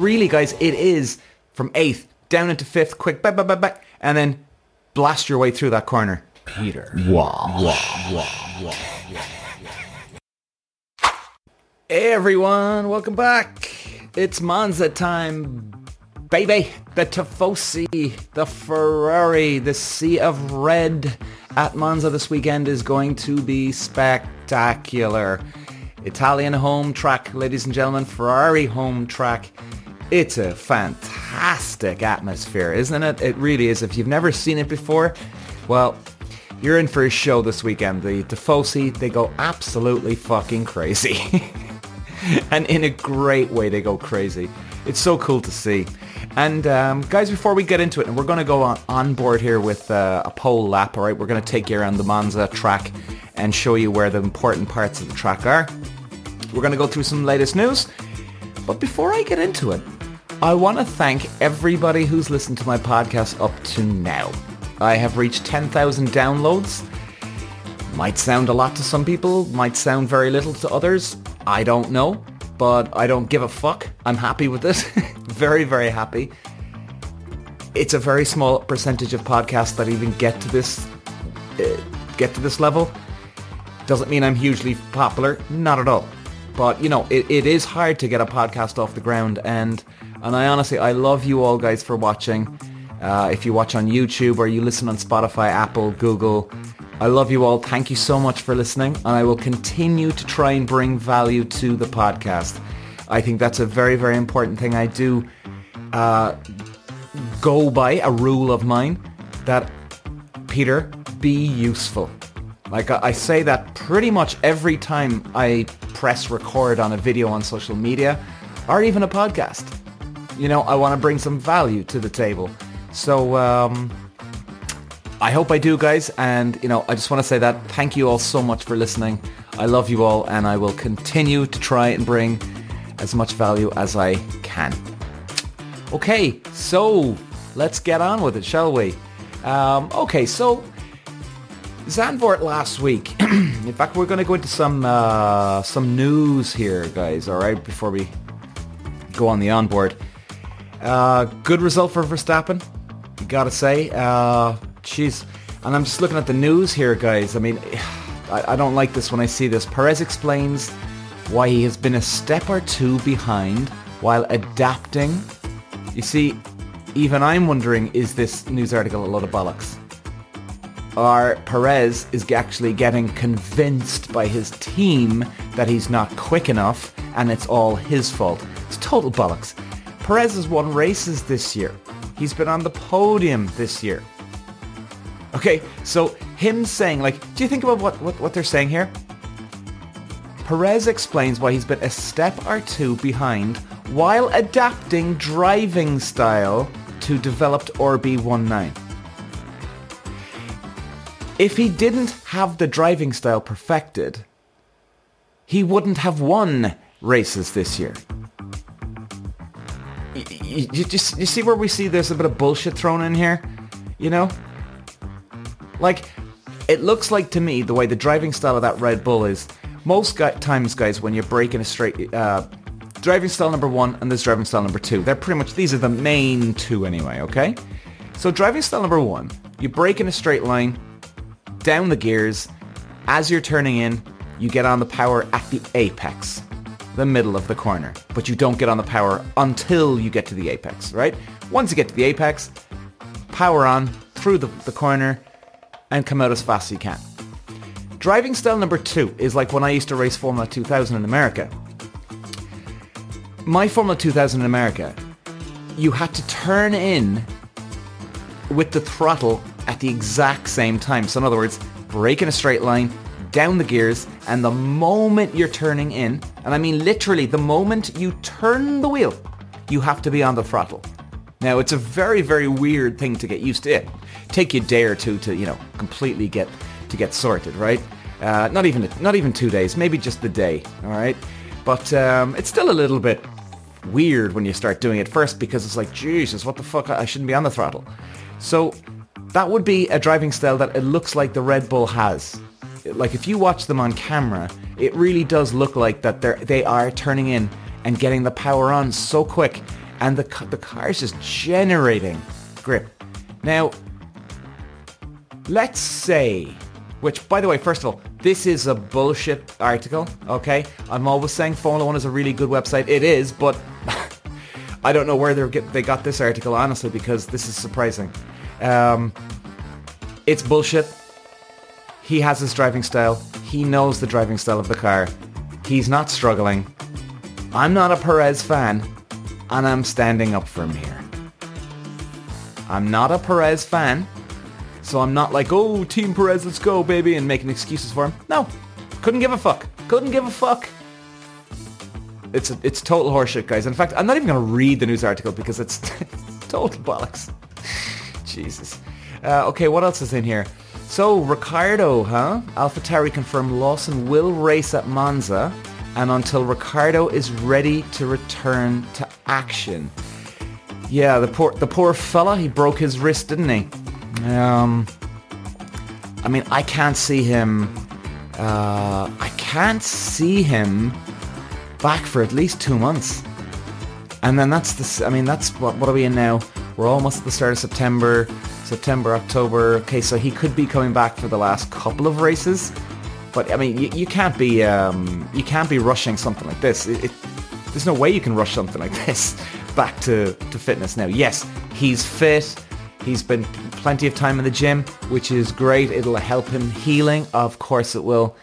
really, guys, it is from eighth down into fifth, quick, back, back, back, back, and then blast your way through that corner. Peter. Hey everyone, welcome back. It's Monza time, baby. The Tifosi, the Ferrari, the Sea of Red at Monza this weekend is going to be spectacular. Italian home track, ladies and gentlemen, Ferrari home track. It's a fantastic atmosphere, isn't it? It really is. If you've never seen it before, well, you're in for a show this weekend. The Tifosi, they go absolutely fucking crazy. and in a great way they go crazy. It's so cool to see. And um, guys, before we get into it, and we're going to go on, on board here with uh, a pole lap, all right? We're going to take you around the Monza track and show you where the important parts of the track are. We're going to go through some latest news. But before I get into it, I want to thank everybody who's listened to my podcast up to now. I have reached 10,000 downloads. Might sound a lot to some people, might sound very little to others. I don't know, but I don't give a fuck. I'm happy with this. very, very happy. It's a very small percentage of podcasts that even get to this uh, get to this level. Doesn't mean I'm hugely popular, not at all. But you know, it, it is hard to get a podcast off the ground, and and I honestly I love you all guys for watching. Uh, if you watch on YouTube or you listen on Spotify, Apple, Google, I love you all. Thank you so much for listening, and I will continue to try and bring value to the podcast. I think that's a very, very important thing. I do uh, go by a rule of mine that Peter, be useful. Like I, I say that pretty much every time I press record on a video on social media or even a podcast. You know, I want to bring some value to the table. So um, I hope I do, guys. And, you know, I just want to say that thank you all so much for listening. I love you all and I will continue to try and bring as much value as I can. Okay, so let's get on with it, shall we? Um, okay, so Zandvoort last week. In fact, we're going to go into some uh, some news here, guys. All right, before we go on the onboard. Uh, good result for Verstappen. You gotta say, uh, jeez. And I'm just looking at the news here, guys. I mean, I, I don't like this when I see this. Perez explains why he has been a step or two behind while adapting. You see, even I'm wondering, is this news article a lot of bollocks? Or Perez is actually getting convinced by his team that he's not quick enough and it's all his fault. It's total bollocks. Perez has won races this year. He's been on the podium this year. Okay, so him saying, like, do you think about what, what, what they're saying here? Perez explains why he's been a step or two behind while adapting driving style to developed RB19. If he didn't have the driving style perfected, he wouldn't have won races this year. You, you, just you see where we see there's a bit of bullshit thrown in here, you know? Like, it looks like to me the way the driving style of that Red Bull is. Most guy, times, guys, when you're braking a straight, uh, driving style number one and there's driving style number two. They're pretty much these are the main two anyway. Okay, so driving style number one, you brake in a straight line, down the gears. As you're turning in, you get on the power at the apex, the middle of the corner, but you don't get on the power until you get to the apex. Right? Once you get to the apex, power on through the, the corner and come out as fast as you can. Driving style number two is like when I used to race Formula 2000 in America. My Formula 2000 in America, you had to turn in with the throttle at the exact same time. So in other words, brake in a straight line, down the gears, and the moment you're turning in, and I mean literally the moment you turn the wheel, you have to be on the throttle. Now it's a very, very weird thing to get used to. It take you a day or two to, you know, completely get to get sorted, right? Uh, not even not even two days, maybe just the day, all right? But um, it's still a little bit weird when you start doing it first because it's like, Jesus, what the fuck? I shouldn't be on the throttle. So that would be a driving style that it looks like the Red Bull has. Like if you watch them on camera, it really does look like that they're they are turning in and getting the power on so quick. and the, the car is just generating grip. Now, let's say, which by the way, first of all, this is a bullshit article, okay? I'm always saying Formula One is a really good website. It is, but I don't know where they they got this article, honestly, because this is surprising. Um, it's bullshit. He has his driving style. He knows the driving style of the car. He's not struggling. I'm not a Perez fan, and I'm standing up for him here. I'm not a Perez fan, so I'm not like, oh, Team Perez, let's go, baby, and making excuses for him. No, couldn't give a fuck. Couldn't give a fuck. It's a, it's total horseshit, guys. In fact, I'm not even going to read the news article because it's total bollocks. Jesus. Uh, okay, what else is in here? So, Ricciardo, huh? AlphaTauri confirmed Lawson will race at Monza and until Ricciardo is ready to return to action. Yeah, the poor the poor fella, he broke his wrist, didn't he? Um, I mean, I can't see him. Uh, I can't see him back for at least two months. And then that's the. I mean, that's what. What are we in now? We're almost at the start of September. September, October. Okay, so he could be coming back for the last couple of races. But I mean, you, you can't be um, you can't be rushing something like this. It, it, there's no way you can rush something like this back to, to fitness now. Yes, he's fit. He's been plenty of time in the gym, which is great. It'll help him healing. Of course it will.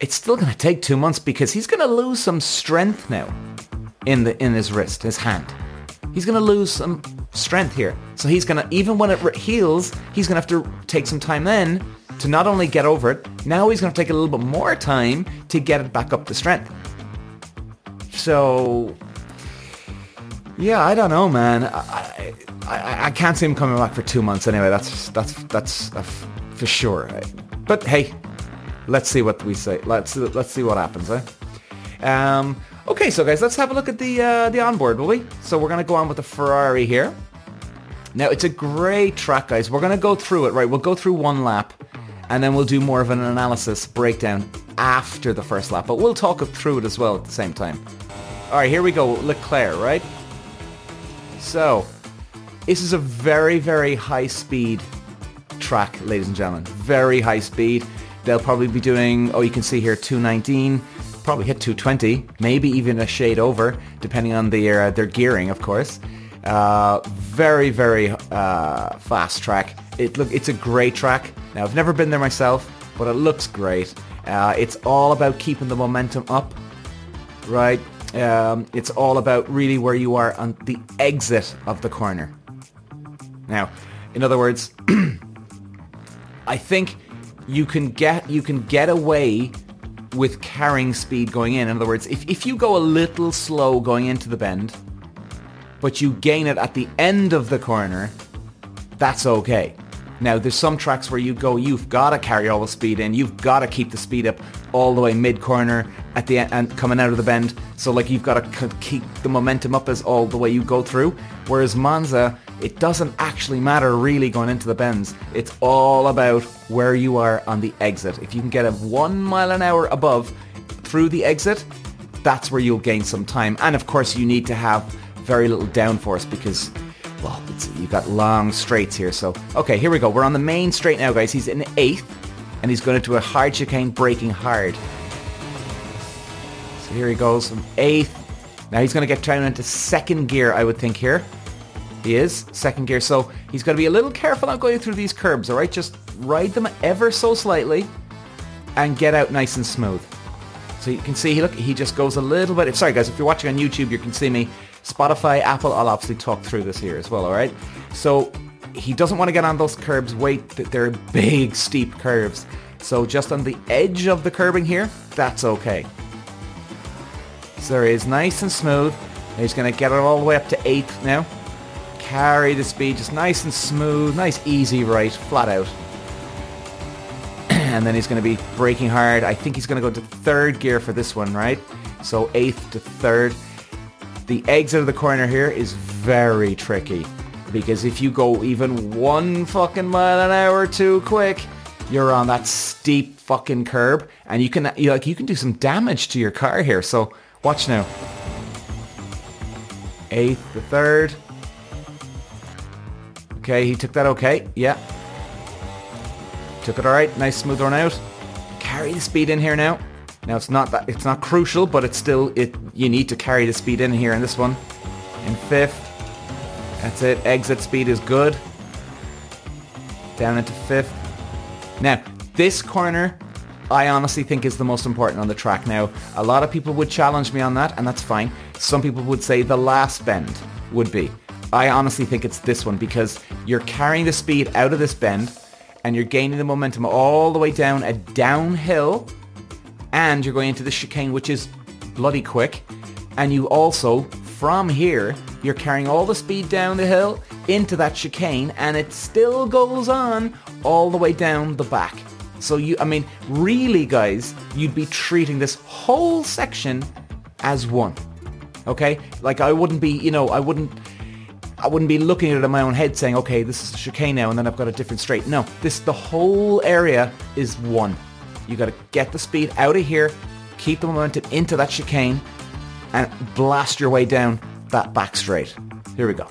It's still going to take two months because he's going to lose some strength now in the in his wrist, his hand. He's going to lose some strength here. So he's going to, even when it heals, he's going to have to take some time then to not only get over it, now he's going to take a little bit more time to get it back up to strength. So, yeah, I don't know, man. I, I, I can't see him coming back for two months anyway. That's that's that's for sure. But hey, let's see what we say. Let's let's see what happens, eh? Um, okay, so guys, let's have a look at the uh, the onboard, will we? So we're gonna go on with the Ferrari here. Now it's a great track, guys. We're gonna go through it, right? We'll go through one lap and then we'll do more of an analysis breakdown after the first lap, but we'll talk through it as well at the same time. All right, here we go, Leclerc, right? So, this is a very, very high speed track, ladies and gentlemen. Very high speed. They'll probably be doing, oh, you can see here, 219, probably hit 220, maybe even a shade over, depending on their, uh, their gearing, of course. Uh, very, very uh, fast track. It look, it's a great track. Now, I've never been there myself, but it looks great. Uh, it's all about keeping the momentum up, right? Um, it's all about really where you are on the exit of the corner. Now, in other words, I think you can get you can get away with carrying speed going in. In other words, if, if you go a little slow going into the bend, but you gain it at the end of the corner, that's okay. Now, there's some tracks where you go, you've got to carry all the speed in. You've got to keep the speed up all the way mid-corner at the end and coming out of the bend. So, like, you've got to keep the momentum up as all the way you go through. Whereas Monza, it doesn't actually matter really going into the bends. It's all about where you are on the exit. If you can get a one mile an hour above through the exit, that's where you'll gain some time. And of course, you need to have very little downforce because well, you've got long straights here. So, okay, here we go. We're on the main straight now, guys. He's in 8th, and he's going to do a hard chicane, braking hard. So here he goes from 8th. Now he's going to get down into second gear, I would think here. He is, second gear. So he's got to be a little careful not going through these curbs, all right? Just ride them ever so slightly and get out nice and smooth. So you can see, look, he just goes a little bit. Sorry, guys, if you're watching on YouTube, you can see me Spotify, Apple, I'll obviously talk through this here as well, all right? So he doesn't want to get on those curbs. Wait, they're big, steep curves. So just on the edge of the curbing here, that's okay. So there is nice and smooth. He's going to get it all the way up to 8th now. Carry the speed, just nice and smooth, nice easy right, flat out. and then he's going to be braking hard. I think he's going to go to third gear for this one, right? So 8th to 3rd. The exit of the corner here is very tricky because if you go even one fucking mile an hour too quick, you're on that steep fucking curb and you can you like you can do some damage to your car here. So watch now. Eighth, to third. Okay, he took that okay. Yeah. Took it all right. Nice smooth run out. Carry the speed in here now. Now it's not that it's not crucial, but it's still it. You need to carry the speed in here in this one. In fifth. That's it. Exit speed is good. Down into fifth. Now this corner, I honestly think is the most important on the track. Now a lot of people would challenge me on that, and that's fine. Some people would say the last bend would be. I honestly think it's this one because you're carrying the speed out of this bend and you're gaining the momentum all the way down a downhill and you're going into the chicane which is bloody quick. And you also from here you're carrying all the speed down the hill into that chicane and it still goes on all the way down the back. So you i mean really guys you'd be treating this whole section as one okay? Like i wouldn't be you know i wouldn't I wouldn't be looking at it in my own head saying, okay, this is the chicane now and then I've got a different straight. No, this the whole area is one. You got to get the speed out of here, keep the momentum into that chicane and blast your way down that back straight. Here we go.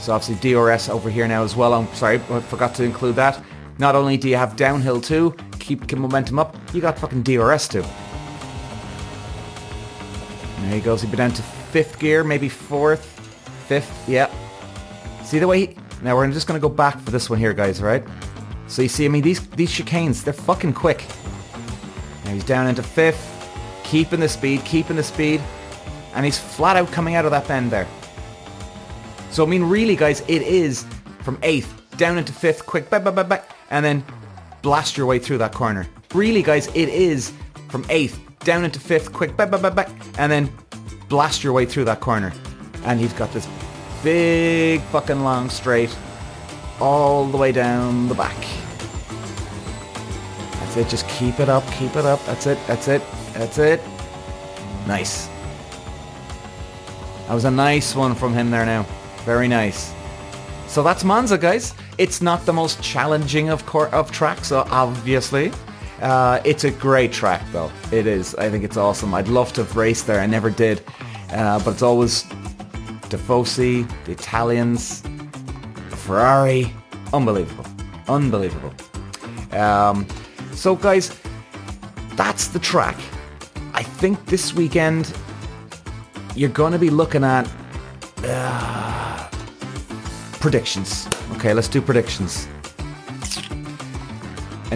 So obviously DRS over here now as well. I'm sorry, I forgot to include that. Not only do you have downhill too, keep momentum up, you got fucking DRS too. There he goes. He'd be down to fifth gear, maybe fourth, fifth. Yeah. See the way he... Now we're just going to go back for this one here, guys, right? So you see, I mean, these, these chicanes, they're fucking quick. Now he's down into fifth, keeping the speed, keeping the speed, and he's flat out coming out of that bend there. So, I mean, really, guys, it is from eighth down into fifth, quick, and then blast your way through that corner. Really, guys, it is from eighth down into fifth, quick, and then blast your way through that corner. And he's got this big fucking long straight all the way down the back. That's it. Just keep it up. Keep it up. That's it. That's it. That's it. Nice. That was a nice one from him there now. Very nice. So that's Monza, guys. It's not the most challenging of cor- of tracks, obviously. Uh, it's a great track, though. It is. I think it's awesome. I'd love to have raced there. I never did. Uh, but it's always Tifosi, the Italians, the Ferrari. Unbelievable. Unbelievable. Um, so, guys, that's the track. I think this weekend you're going to be looking at uh, predictions. Okay, let's do predictions.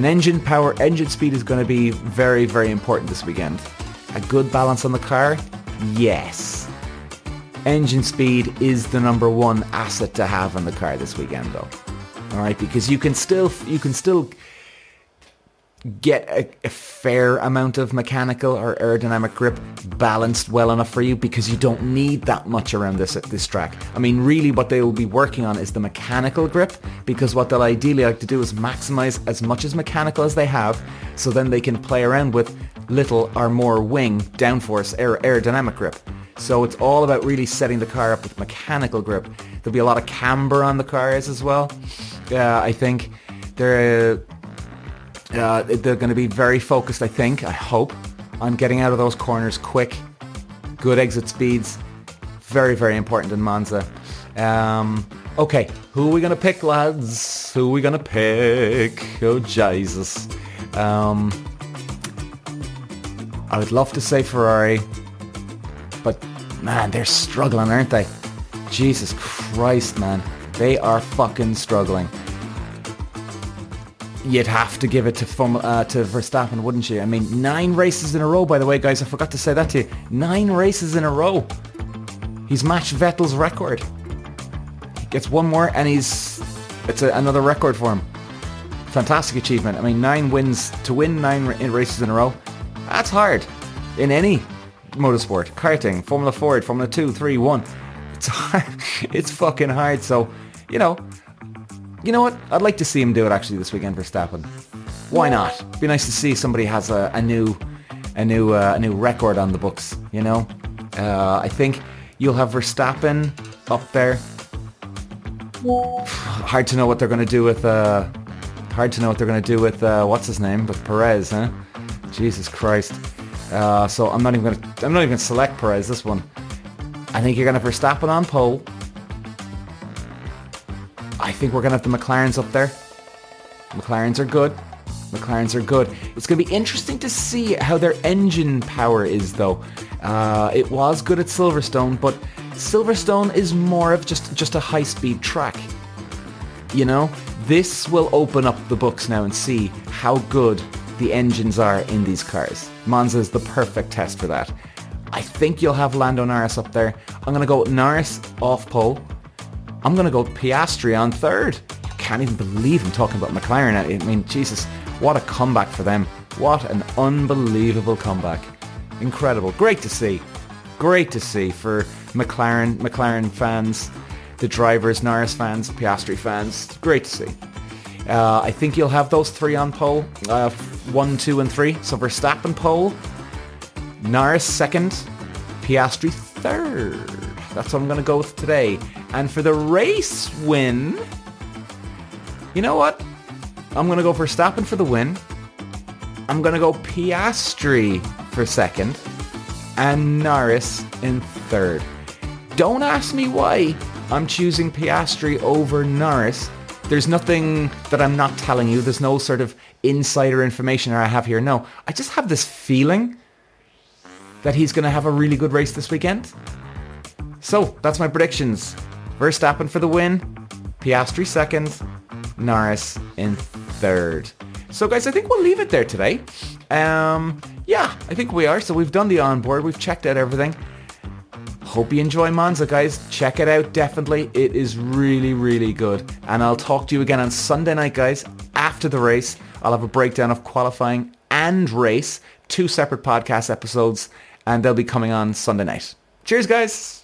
An engine power, engine speed is going to be very, very important this weekend. A good balance on the car? Yes. Engine speed is the number one asset to have on the car this weekend though. Alright, because you can still, you can still get a, a, fair amount of mechanical or aerodynamic grip balanced well enough for you because you don't need that much around this this track. I mean, really what they will be working on is the mechanical grip because what they'll ideally like to do is maximize as much as mechanical as they have so then they can play around with little or more wing downforce aer- aerodynamic grip. So it's all about really setting the car up with mechanical grip. There'll be a lot of camber on the cars as well. Uh, I think they're uh, they're going to be very focused, I think, I hope, on getting out of those corners quick, good exit speeds. Very, very important in Monza. Um, okay, who are we going to pick, lads? Who are we going to pick? Oh, Jesus. Um, I would love to say Ferrari, but man, they're struggling, aren't they? Jesus Christ, man. They are fucking struggling you'd have to give it to Fum- uh, to Verstappen, wouldn't you? I mean, nine races in a row, by the way, guys. I forgot to say that to you. Nine races in a row. He's matched Vettel's record. He gets one more, and he's it's a, another record for him. Fantastic achievement. I mean, nine wins to win nine races in a row. That's hard in any motorsport, karting, Formula Ford, Formula Two, Three, One. It's hard. It's fucking hard. So, you know, you know what? I'd like to see him do it actually this weekend for Verstappen. Why not? Be nice to see somebody has a, a new, a new, uh, a new record on the books. You know, uh, I think you'll have Verstappen up there. Hard to know what they're going to do with. Uh, hard to know what they're going to do with uh, what's his name, with Perez, huh? Jesus Christ. Uh, so I'm not even gonna I'm not even gonna select Perez this one. I think you're gonna have Verstappen on pole. Think we're gonna have the McLarens up there. McLarens are good. McLarens are good. It's going to be interesting to see how their engine power is, though. Uh, it was good at Silverstone, but Silverstone is more of just, just a high-speed track. You know, this will open up the books now and see how good the engines are in these cars. Monza is the perfect test for that. I think you'll have Lando Norris up there. I'm going to go Norris off pole. I'm going to go Piastri on third. Can't even believe I'm talking about McLaren. I mean, Jesus, what a comeback for them. What an unbelievable comeback. Incredible. Great to see. Great to see for McLaren, McLaren fans, the drivers, Norris fans, Piastri fans. Great to see. Uh, I think you'll have those three on pole. Uh, one, two, and three. So Verstappen pole, Norris second, Piastri third. That's what I'm going to go with today. And for the race win, you know what? I'm going to go Verstappen for the win. I'm going to go Piastri for second and Norris in third. Don't ask me why I'm choosing Piastri over Norris. There's nothing that I'm not telling you. There's no sort of insider information that I have here. No, I just have this feeling that he's going to have a really good race this weekend. So that's my predictions. Verstappen for the win, Piastri second, Norris in third. So guys, I think we'll leave it there today. Um, yeah, I think we are. So we've done the onboard. We've checked out everything. Hope you enjoy Monza, guys. Check it out, definitely. It is really, really good. And I'll talk to you again on Sunday night, guys, after the race. I'll have a breakdown of qualifying and race, two separate podcast episodes, and they'll be coming on Sunday night. Cheers, guys.